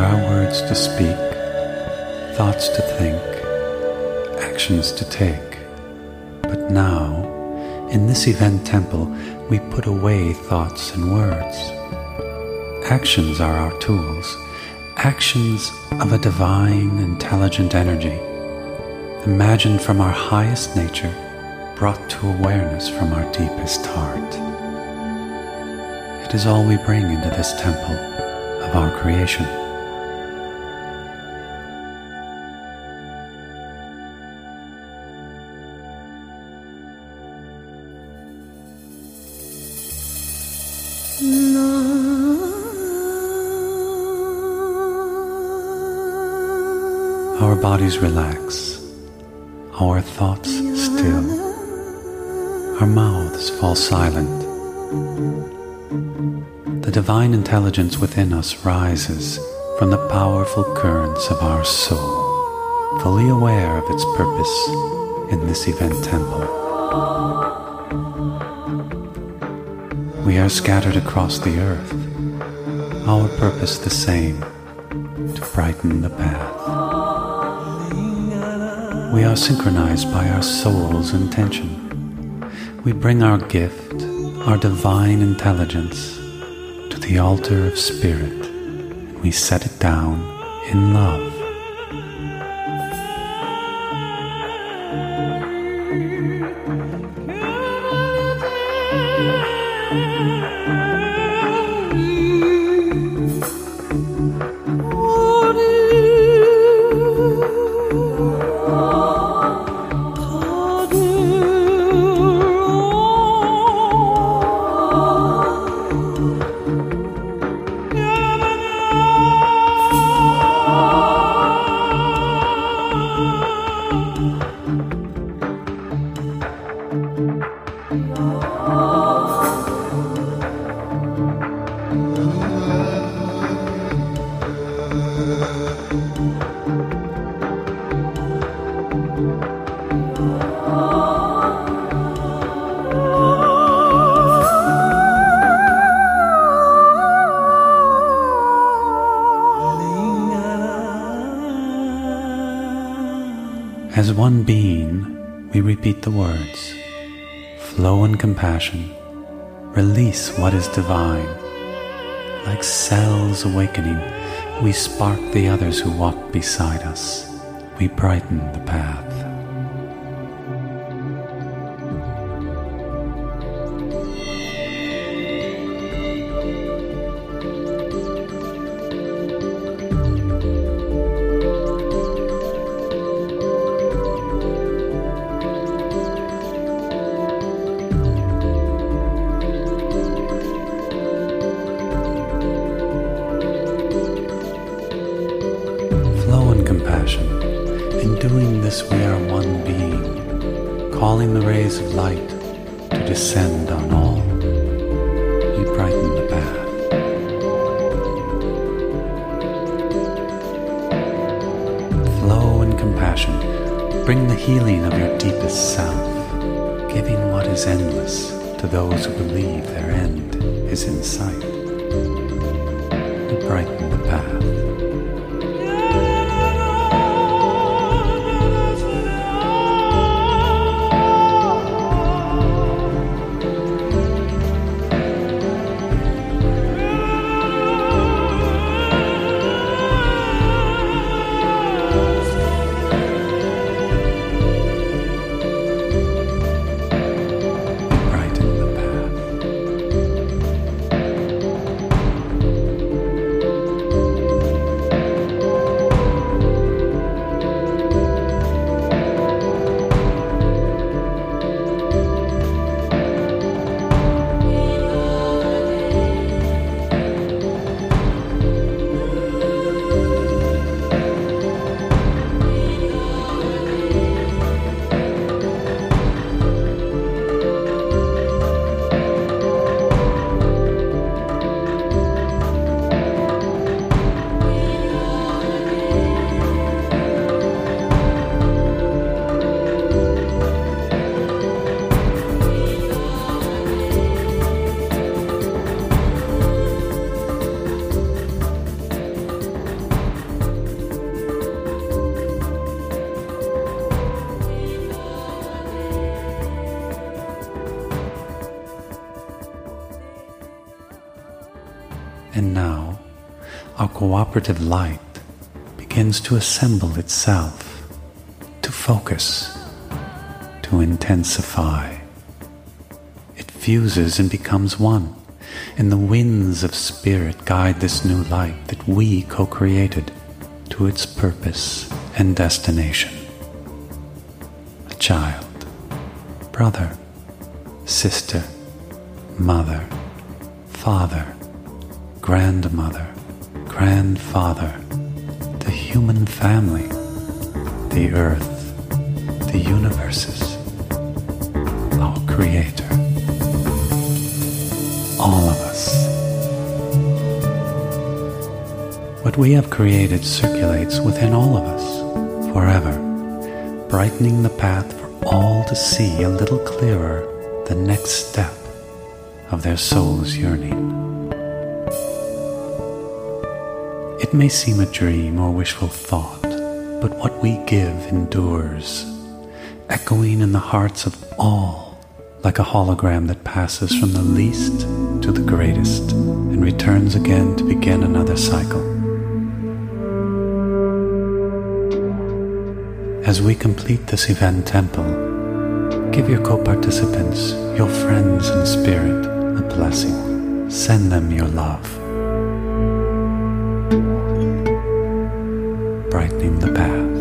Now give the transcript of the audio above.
words to speak, thoughts to think, actions to take. But now, in this event temple, we put away thoughts and words. Actions are our tools, actions of a divine, intelligent energy, imagined from our highest nature, brought to awareness from our deepest heart. It is all we bring into this temple of our creation. Our bodies relax, our thoughts still, our mouths fall silent. The divine intelligence within us rises from the powerful currents of our soul, fully aware of its purpose in this event temple. We are scattered across the earth, our purpose the same to brighten the path. We are synchronized by our soul's intention. We bring our gift, our divine intelligence, to the altar of spirit and we set it down in love. One being, we repeat the words flow in compassion, release what is divine. Like cells awakening, we spark the others who walk beside us. We brighten the path. This, we are one being, calling the rays of light to descend on all. We brighten the path. Flow in compassion. Bring the healing of your deepest self, giving what is endless to those who believe their end is in sight. We brighten And now, our cooperative light begins to assemble itself, to focus, to intensify. It fuses and becomes one, and the winds of spirit guide this new light that we co created to its purpose and destination. A child, brother, sister, mother, father, grandmother, grandfather, the human family, the earth, the universes, our Creator, all of us. What we have created circulates within all of us forever, brightening the path for all to see a little clearer the next step of their soul's yearning. It may seem a dream or wishful thought, but what we give endures, echoing in the hearts of all like a hologram that passes from the least to the greatest and returns again to begin another cycle. As we complete this event temple, give your co-participants, your friends in spirit, a blessing. Send them your love. Brightening the path.